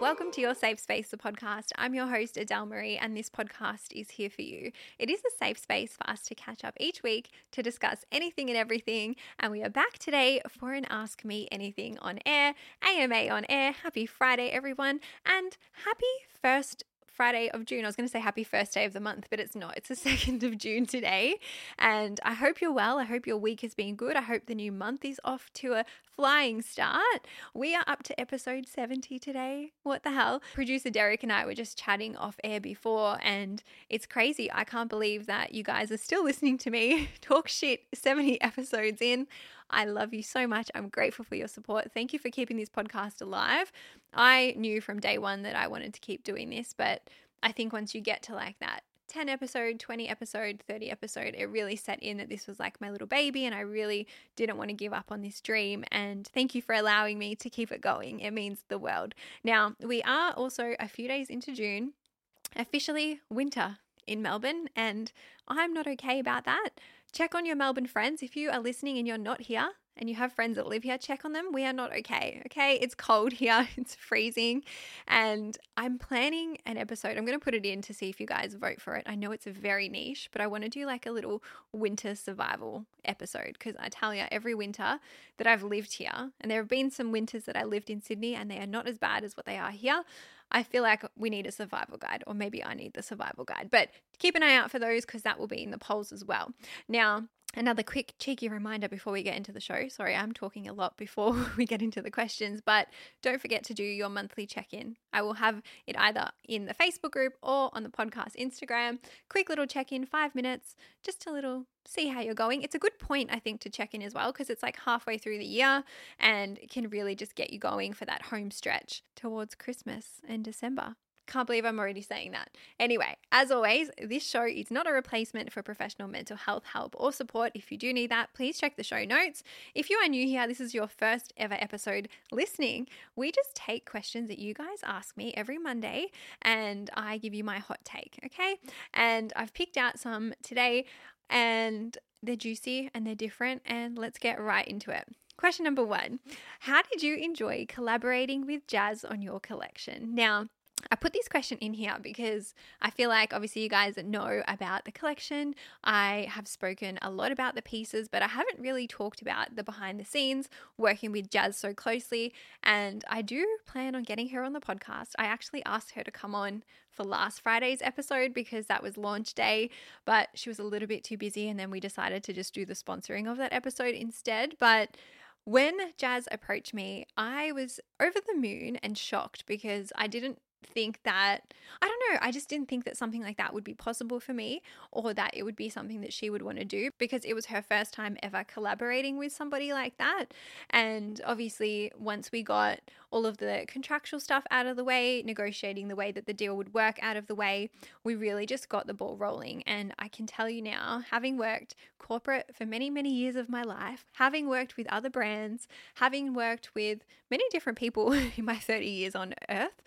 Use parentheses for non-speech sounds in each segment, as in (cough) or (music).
Welcome to Your Safe Space, the podcast. I'm your host, Adele Marie, and this podcast is here for you. It is a safe space for us to catch up each week to discuss anything and everything. And we are back today for an Ask Me Anything on air, AMA on air. Happy Friday, everyone, and happy first Friday of June. I was going to say happy first day of the month, but it's not. It's the (laughs) 2nd of June today. And I hope you're well. I hope your week has been good. I hope the new month is off to a flying start. We are up to episode 70 today. What the hell? Producer Derek and I were just chatting off air before, and it's crazy. I can't believe that you guys are still listening to me (laughs) talk shit 70 episodes in. I love you so much. I'm grateful for your support. Thank you for keeping this podcast alive. I knew from day one that I wanted to keep doing this, but I think once you get to like that 10 episode, 20 episode, 30 episode, it really set in that this was like my little baby and I really didn't want to give up on this dream. And thank you for allowing me to keep it going. It means the world. Now, we are also a few days into June, officially winter in Melbourne, and I'm not okay about that. Check on your Melbourne friends. If you are listening and you're not here and you have friends that live here, check on them. We are not okay. Okay. It's cold (laughs) here, it's freezing. And I'm planning an episode. I'm going to put it in to see if you guys vote for it. I know it's very niche, but I want to do like a little winter survival episode because I tell you, every winter that I've lived here, and there have been some winters that I lived in Sydney and they are not as bad as what they are here. I feel like we need a survival guide, or maybe I need the survival guide. But keep an eye out for those because that will be in the polls as well. Now, Another quick cheeky reminder before we get into the show. Sorry, I'm talking a lot before (laughs) we get into the questions, but don't forget to do your monthly check in. I will have it either in the Facebook group or on the podcast Instagram. Quick little check in, five minutes, just a little see how you're going. It's a good point, I think, to check in as well because it's like halfway through the year and can really just get you going for that home stretch towards Christmas and December. Can't believe I'm already saying that. Anyway, as always, this show is not a replacement for professional mental health help or support. If you do need that, please check the show notes. If you are new here, this is your first ever episode listening. We just take questions that you guys ask me every Monday and I give you my hot take, okay? And I've picked out some today and they're juicy and they're different, and let's get right into it. Question number one How did you enjoy collaborating with Jazz on your collection? Now, I put this question in here because I feel like obviously you guys know about the collection. I have spoken a lot about the pieces, but I haven't really talked about the behind the scenes working with Jazz so closely. And I do plan on getting her on the podcast. I actually asked her to come on for last Friday's episode because that was launch day, but she was a little bit too busy. And then we decided to just do the sponsoring of that episode instead. But when Jazz approached me, I was over the moon and shocked because I didn't think that I don't know, I just didn't think that something like that would be possible for me or that it would be something that she would want to do because it was her first time ever collaborating with somebody like that. And obviously, once we got all of the contractual stuff out of the way, negotiating the way that the deal would work out of the way, we really just got the ball rolling. And I can tell you now, having worked corporate for many, many years of my life, having worked with other brands, having worked with many different people (laughs) in my 30 years on earth,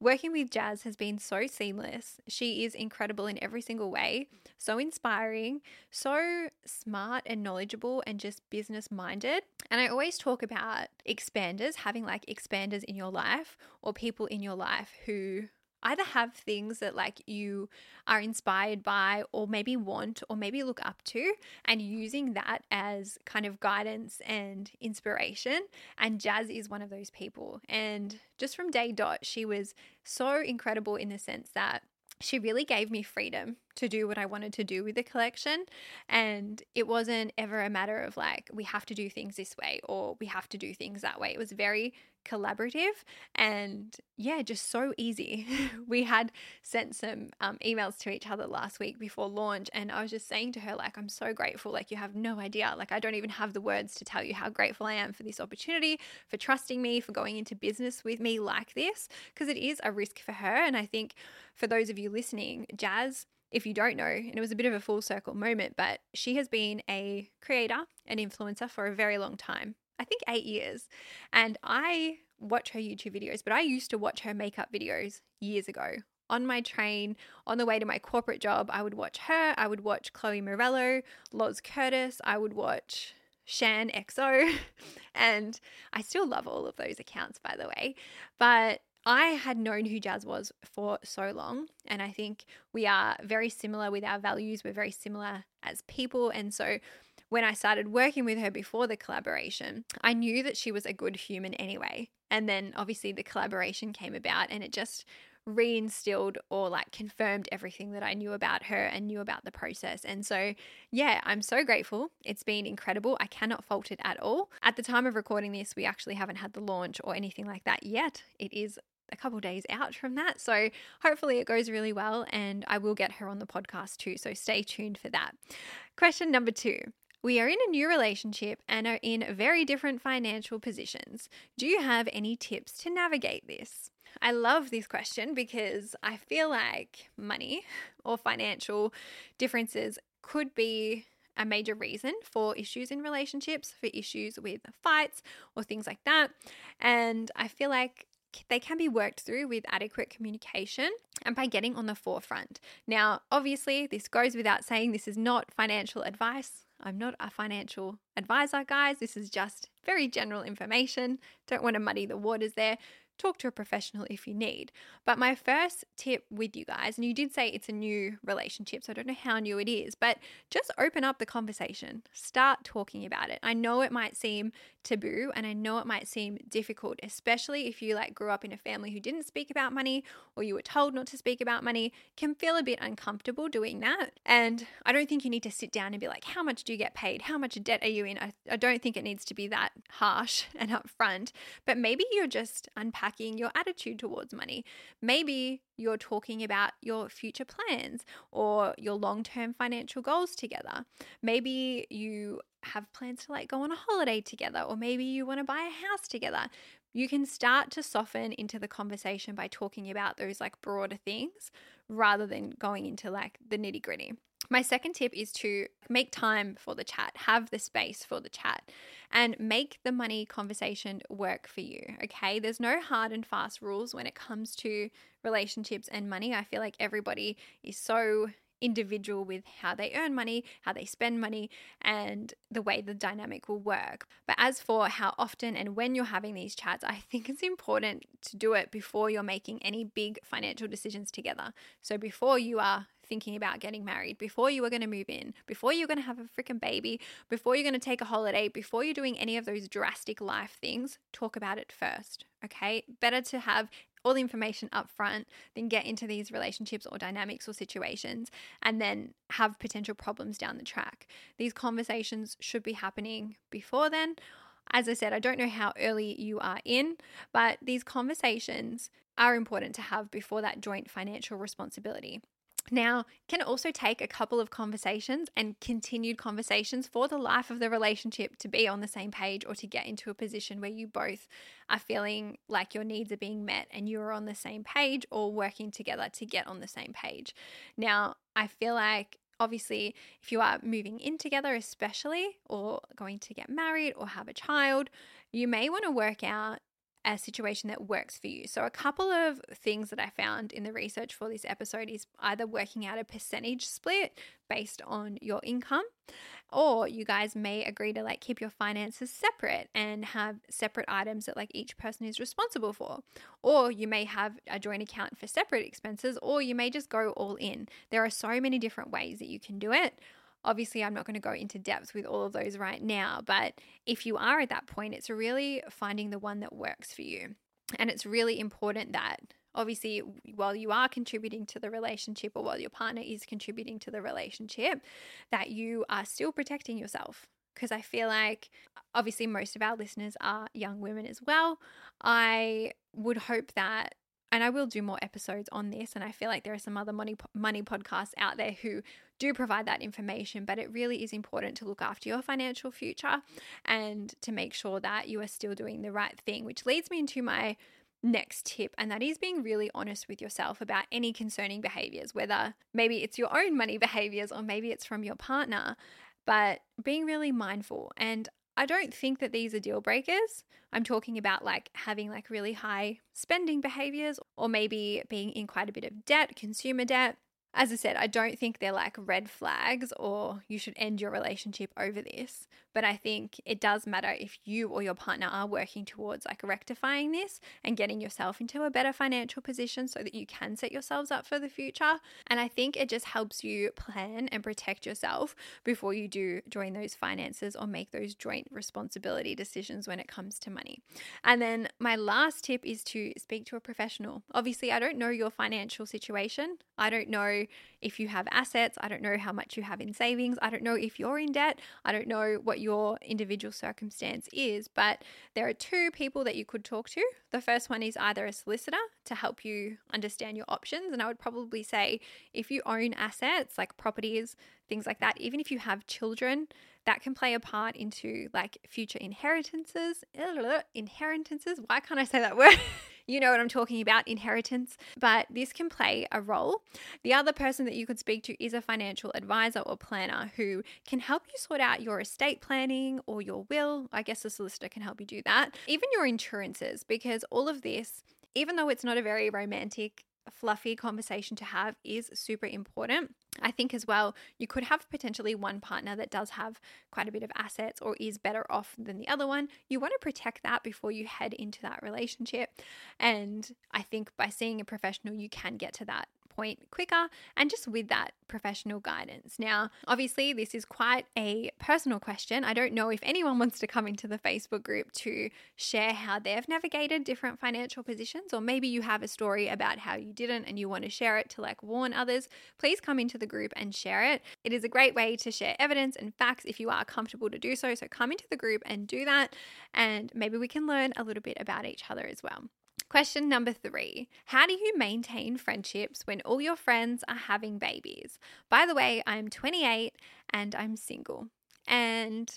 Working with Jazz has been so seamless. She is incredible in every single way, so inspiring, so smart and knowledgeable, and just business minded. And I always talk about expanders, having like expanders in your life or people in your life who either have things that like you are inspired by or maybe want or maybe look up to and using that as kind of guidance and inspiration and jazz is one of those people and just from day dot she was so incredible in the sense that she really gave me freedom to do what I wanted to do with the collection. And it wasn't ever a matter of like, we have to do things this way or we have to do things that way. It was very collaborative and yeah, just so easy. (laughs) we had sent some um, emails to each other last week before launch, and I was just saying to her, like, I'm so grateful. Like, you have no idea. Like, I don't even have the words to tell you how grateful I am for this opportunity, for trusting me, for going into business with me like this, because it is a risk for her. And I think for those of you listening, Jazz if you don't know, and it was a bit of a full circle moment, but she has been a creator an influencer for a very long time. I think eight years. And I watch her YouTube videos, but I used to watch her makeup videos years ago. On my train, on the way to my corporate job, I would watch her. I would watch Chloe Morello, Loz Curtis. I would watch Shaaanxo. (laughs) And I still love all of those accounts, by the way. But I had known who Jazz was for so long, and I think we are very similar with our values. We're very similar as people. And so when I started working with her before the collaboration, I knew that she was a good human anyway. And then obviously the collaboration came about, and it just reinstilled or like confirmed everything that I knew about her and knew about the process. And so, yeah, I'm so grateful. It's been incredible. I cannot fault it at all. At the time of recording this, we actually haven't had the launch or anything like that yet. It is a couple days out from that. So hopefully it goes really well and I will get her on the podcast too. So stay tuned for that. Question number two. We are in a new relationship and are in very different financial positions. Do you have any tips to navigate this? I love this question because I feel like money (laughs) or financial differences could be a major reason for issues in relationships, for issues with fights or things like that. And I feel like they can be worked through with adequate communication and by getting on the forefront. Now, obviously, this goes without saying this is not financial advice. I'm not a financial advisor, guys. This is just very general information. Don't want to muddy the waters there talk to a professional if you need. But my first tip with you guys, and you did say it's a new relationship, so I don't know how new it is, but just open up the conversation. Start talking about it. I know it might seem taboo and I know it might seem difficult, especially if you like grew up in a family who didn't speak about money or you were told not to speak about money, can feel a bit uncomfortable doing that. And I don't think you need to sit down and be like, how much do you get paid? How much debt are you in? I, I don't think it needs to be that harsh (laughs) and upfront, but maybe you're just unpacking your attitude towards money. Maybe you're talking about your future plans or your long term financial goals together. Maybe you have plans to like go on a holiday together, or maybe you want to buy a house together. You can start to soften into the conversation by talking about those like broader things rather than going into like the nitty gritty. My second tip is to make time for the chat, have the space for the chat, and make the money conversation work for you. Okay. There's no hard and fast rules when it comes to relationships and money. I feel like everybody is so individual with how they earn money, how they spend money, and the way the dynamic will work. But as for how often and when you're having these chats, I think it's important to do it before you're making any big financial decisions together. So before you are thinking about getting married, before you are going to move in, before you're going to have a freaking baby, before you're going to take a holiday, before you're doing any of those drastic life things, talk about it first. Okay. Better to have all the information up front, then get into these relationships or dynamics or situations, and then have potential problems down the track. These conversations should be happening before then. As I said, I don't know how early you are in, but these conversations are important to have before that joint financial responsibility. Now, can also take a couple of conversations and continued conversations for the life of the relationship to be on the same page or to get into a position where you both are feeling like your needs are being met and you're on the same page or working together to get on the same page. Now, I feel like obviously, if you are moving in together, especially, or going to get married or have a child, you may want to work out a situation that works for you. So, a couple of things that I found in the research for this episode is either working out a percentage split based on your income, or you guys may agree to like keep your finances separate and have separate items that like each person is responsible for. Or you may have a joint account for separate expenses, or you may just go all in. There are so many different ways that you can do it. Obviously, I'm not going to go into depth with all of those right now, but if you are at that point, it's really finding the one that works for you. And it's really important that obviously while you are contributing to the relationship or while your partner is contributing to the relationship that you are still protecting yourself because I feel like obviously most of our listeners are young women as well. I would hope that and I will do more episodes on this. And I feel like there are some other money money podcasts out there who do provide that information. But it really is important to look after your financial future and to make sure that you are still doing the right thing. Which leads me into my next tip, and that is being really honest with yourself about any concerning behaviors, whether maybe it's your own money (laughs) behaviors or maybe it's from your partner. but being really mindful. And I don't think that these are deal breakers. I'm talking about like having like really high spending behaviors or maybe being in quite a bit of debt, consumer debt as I said, I don't think they're like red flags or you should end your relationship over this. But I think it does matter if you or your partner are working towards like rectifying this and getting yourself into a better financial position so that you can set yourselves up for the future. And I think it just helps you plan and protect yourself before you do join those finances or make those joint responsibility decisions when it comes to money. And then my last tip is to speak to a professional. Obviously, I don't know your financial situation. I don't if you have assets. I don't know how much you have in savings. I don't know if you're in debt. I don't know what your individual circumstance is, but there are two people that you could talk to. The first one is either a solicitor to help you understand your options. And I would probably say if you own assets like properties, things like that, even if you have children, that can play a part into like future inheritances. Inheritances. Why can't I say that word? (laughs) You know what I'm talking about, inheritance. But this can play a role. The other person that you could speak to is a financial advisor or planner who can help you sort out your estate planning or your will. I guess a solicitor can help you do that. Even your insurances, because all of this, even though it's not a very romantic fluffy conversation to have is super important. I think as well, you could have potentially one partner that does have quite a bit of assets or is better off than the other one. You want to protect that before you head into that relationship. And I think by seeing a professional, you can get to that point quicker and just with that professional guidance. Now, obviously, this is quite a personal question. I don't know if anyone (laughs) wants to come into the Facebook group to share how they've navigated different financial positions, or maybe you have a story about how you didn't and you want to share it to like warn others. Please come into the group and share it. It is a great way to share evidence and facts if you are comfortable to do so. So come into the group and do that, and maybe we can learn a little bit about each other as well. Question number three How do you maintain friendships when all your friends are having babies? By the way, I'm 28 and I'm single. And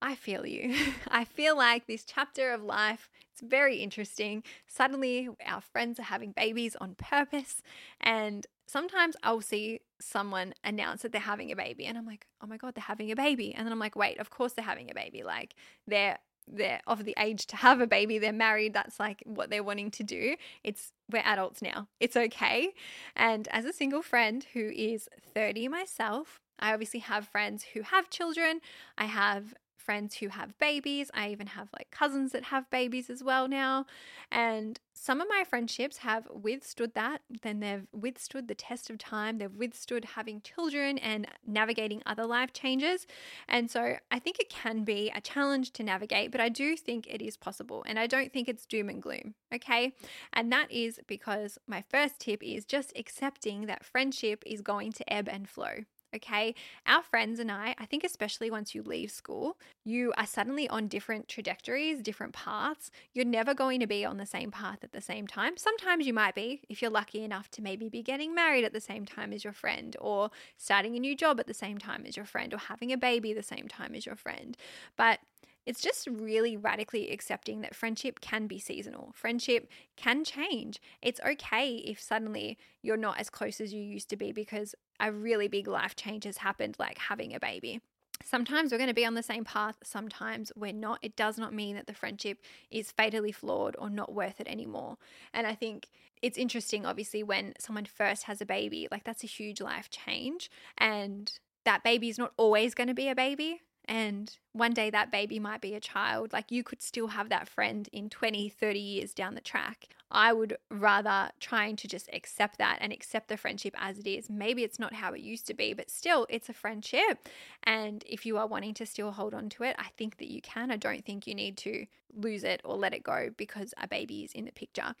I feel you. (laughs) I feel like this chapter of life, it's very interesting. Suddenly, our friends are having babies on purpose. And sometimes I'll see someone announce that they're having a baby, and I'm like, oh my God, they're having a baby. And then I'm like, wait, of course they're having a baby. Like, they're they're of the age to have a baby, they're married, that's like what they're wanting to do. It's we're adults now. It's okay. And as a single friend who is 30 myself, I obviously have friends who have children. I have friends who have babies. I even have like cousins that have babies as well now. And some of my friendships have withstood that. Then they've withstood the test of time. They've withstood having children and navigating other life changes. And so I think it can be a challenge to navigate, but I do think it is possible. And I don't think it's doom and gloom. Okay. And that is because my first tip is just accepting that friendship is going to ebb and flow okay? Our friends and I, I think especially once you leave school, you are suddenly on different trajectories, different paths. You're never going to be on the same path at the same time. Sometimes you might be if you're lucky enough to maybe be getting married at the same time as your friend, or starting a new job at the same time as your friend, or having a baby the same time as your friend. But it's just really radically accepting that friendship can be seasonal. Friendship can change. It's okay if suddenly you're not as close as you used to be because a really big life change has happened, like having a baby. Sometimes we're going to be on the same path, sometimes we're not. It does not mean that the friendship is fatally flawed or not worth it anymore. And I think it's interesting, obviously, when someone first has a baby, like that's a huge life change. And that baby is not always going to be a baby and one day that baby might be a child like you could still have that friend in 20 30 years down the track. I would rather trying to just accept that and accept the friendship as it is. Maybe it's not how it used to be but still it's a friendship. And if you are wanting to still hold on to it i think that you can. I don't think you need to lose it or let it go because a baby is in the picture.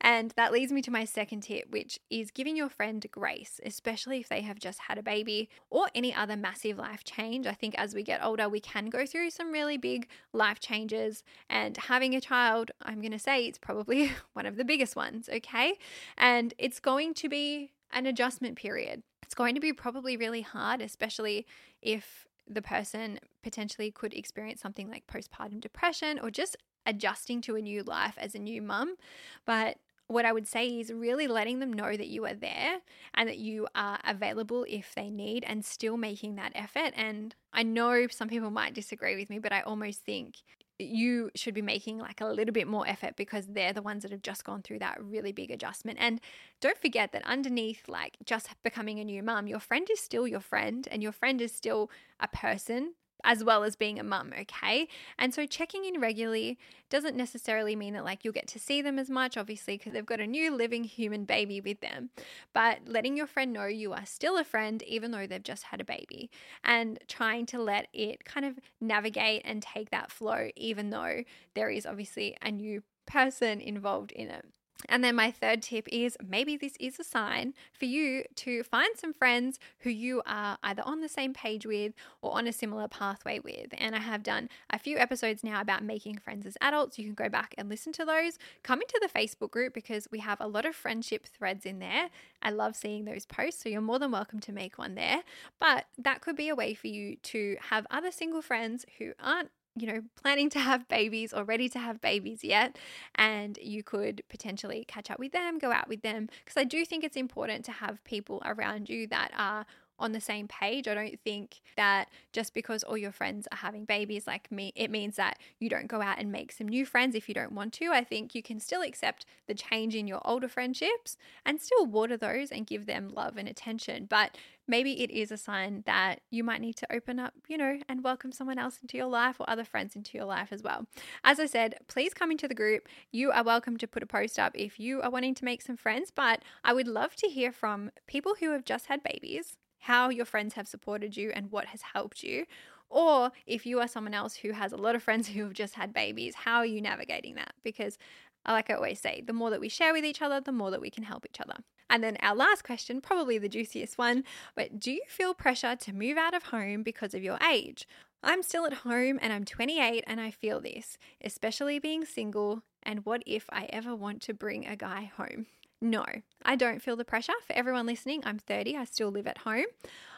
And that leads me to my second tip which is giving your friend grace especially if they have just had a baby or any other massive life change. I think as we get older we can go through some really big life changes, and having a child, I'm going to say it's probably (laughs) one of the biggest ones, okay? And it's going to be an adjustment period. It's going to be probably really hard, especially if the person potentially could experience something like postpartum depression or just adjusting to a new life as a new mum. But what I would say is really letting them know that you are there and that you are available if they need and still making that effort. And I know some people might disagree with me, but I almost think you should be making like a little bit more effort because they're the ones that have just gone through that really big adjustment. And don't forget that underneath, like just becoming a new mum, your friend is still your friend and your friend is still a person as well as being a mum, okay? And so checking in regularly doesn't necessarily mean that like you'll get to see them as much, obviously, because they've got a new living human baby with them. But letting your friend know you are still a friend, even though they've just had a baby, and trying to let it kind of navigate and take that flow, even though there is obviously a new person involved in it. And then my third tip is maybe this is a sign for you to find some friends who you are either on the same page with or on a similar pathway with. And I have done a few episodes now about making friends as adults. You can go back and listen to those. Come into the Facebook group because we have a lot of friendship threads in there. I love seeing those posts, so you're more than welcome to make one there. But that could be a way for you to have other single friends who aren't you know, planning to have babies or ready to have babies yet, and you could potentially catch up with them, go out with them, because I do think it's important to have people around you that are on the same page. I don't think that just because all your friends are having babies like me, it means that you don't go out and make some new friends if you don't want to. I think you can still accept the change in your older friendships and still water those and give them love and attention. But maybe it is a sign that you might need to open up, you know, and welcome someone else into your life or other friends into your life as well. As I said, please come into the group. You are welcome to put a post up if you are wanting to make some friends, but I would love to hear from people who have just had babies how your friends have supported you and what has helped you. Or if you are someone else who has a lot of friends (laughs) who have just had babies, how are you navigating that? Because, like I always say, the more that we share with each other, the more that we can help each other. And then our last question, probably the juiciest one, but do you feel pressure to move out of home because of your age? I'm still at home and I'm 28 and I feel this, especially being single. And what if I ever want to bring a guy home? No, I don't feel the pressure. For everyone listening, I'm 30, I still live at home.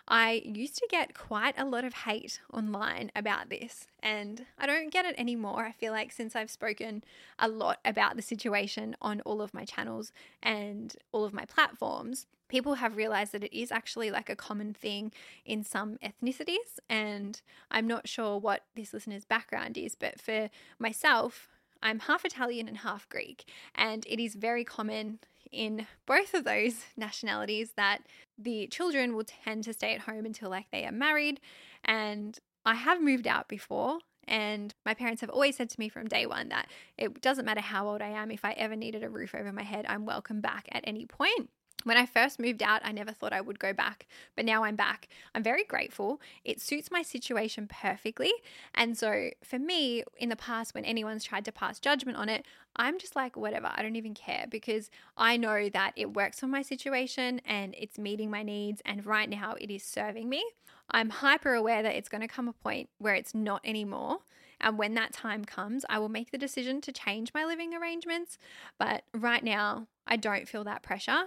I used to get quite a lot of hate online about this, and I don't get it anymore. I feel like since I've spoken a lot about the situation on all of my channels and all of my platforms, people have realized that it is actually like a common thing in some ethnicities. And I'm not sure what this listener's background is, but for myself, I'm half Italian and half Greek, and it is very common in both of those (laughs) nationalities that the children will tend to stay at home until like they are married. And I have moved out before. And my parents have always said to me from day one that it doesn't matter how old I am, if I ever needed a roof over my head, I'm welcome back at any point. When I first moved out, I never thought I would go back, but now I'm back. I'm very grateful. It suits my situation perfectly. And so, for me, in the past, when anyone's tried to pass judgment on it, I'm just like, whatever, I don't even care because I know that it works for my situation and it's meeting my needs. And right now, it is serving me. I'm hyper aware that it's going to come a point where it's not anymore. And when that time comes, I will make the decision to change my living arrangements. But right now, I don't feel that pressure.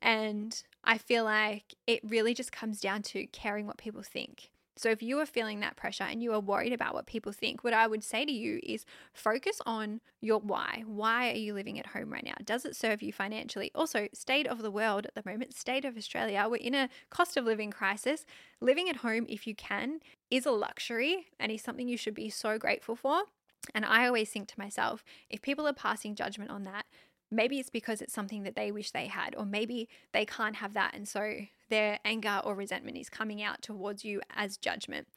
And I feel like it really just comes down to caring what people think. So if you are feeling that pressure and you are worried about what people think, what I would say to you is focus on your why. Why are you living at home right now? Does it serve you financially? Also, state of the world at the moment, state of Australia, we're in a cost of living crisis. Living at home, if you can, is a luxury and is something you should be so grateful for. And I always think to myself, if people are passing judgment on that, maybe it's because it's something that they wish they had, or maybe they can't have that. And so their anger or resentment is coming out towards you as judgment.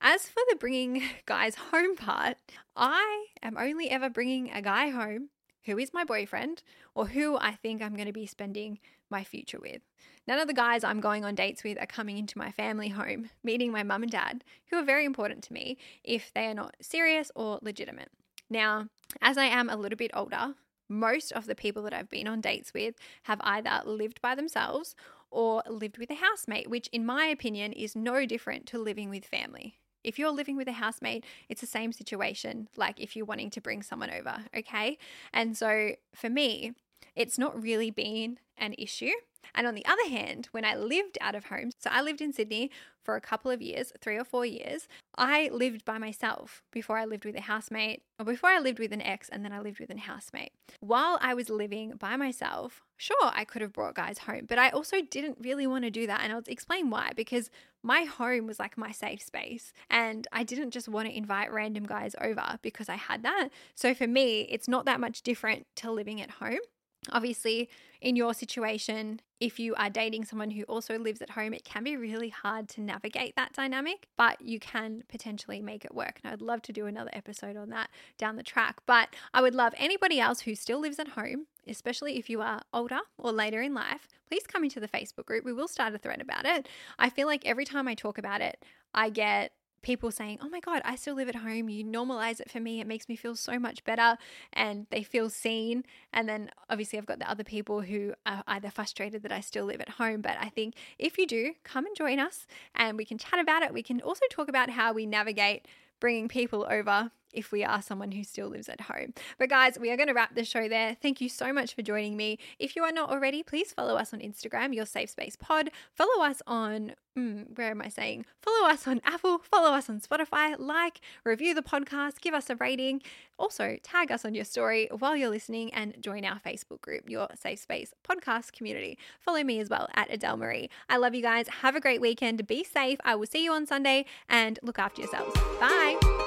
As for the bringing (laughs) guys home part, I am only ever bringing a guy home who is my boyfriend or who I think I'm going to be spending my future with. None of the guys I'm going on dates with are coming into my family home, (laughs) meeting my mum and dad, who are very important to me if they are not serious or legitimate. Now, as I am a little bit older, most of the people that I've been on dates with have either lived by themselves or lived with a housemate, which, in my opinion, is no different to living with family. If you're living with a housemate, it's the same situation like if you're wanting to bring someone over, okay? And so for me, it's not really been an issue. And on the other hand, when I lived out of home, so I lived in Sydney for a couple of years, three or four years, I lived by myself before I lived with a housemate, or before I lived with an ex, and then I lived with a housemate. While I was living by myself, sure, I could have brought guys home, but I also didn't really want to do that. And I'll explain why because my home was like my safe space, and I didn't just want to invite random guys over because I had that. So for me, it's not that much different to living at home. Obviously, in your situation, if you are dating someone who also lives at home, it can be really hard to navigate that dynamic, but you can potentially make it work. And I'd love to do another episode on that down the track. But I would love anybody else who still lives at home, especially if you are older or later in life, please come into the Facebook group. We will start a thread about it. I feel like every time I talk about it, I get people saying, Oh my God, I still live at home. You normalize it for me. It makes me feel so much better. And they feel seen. And then obviously, I've got the other people who are either frustrated that I still live at home. But I think if you do, come and join us and we can chat about it. We can also talk about how we navigate bringing people over if we are someone who still lives at home. But guys, we are going to wrap the show there. Thank you so much for joining me. If you are not already, please follow us on Instagram, your safe space pod. Follow us on mm, where am I saying? Follow us on Apple, follow us on Spotify, like, review the podcast, give us a rating. Also, tag us on your story while you're listening and join our Facebook group, your safe space podcast community. Follow me as well at Adele Marie. I love you guys. Have a great weekend. Be safe. I will see you on Sunday and look after yourselves. Bye.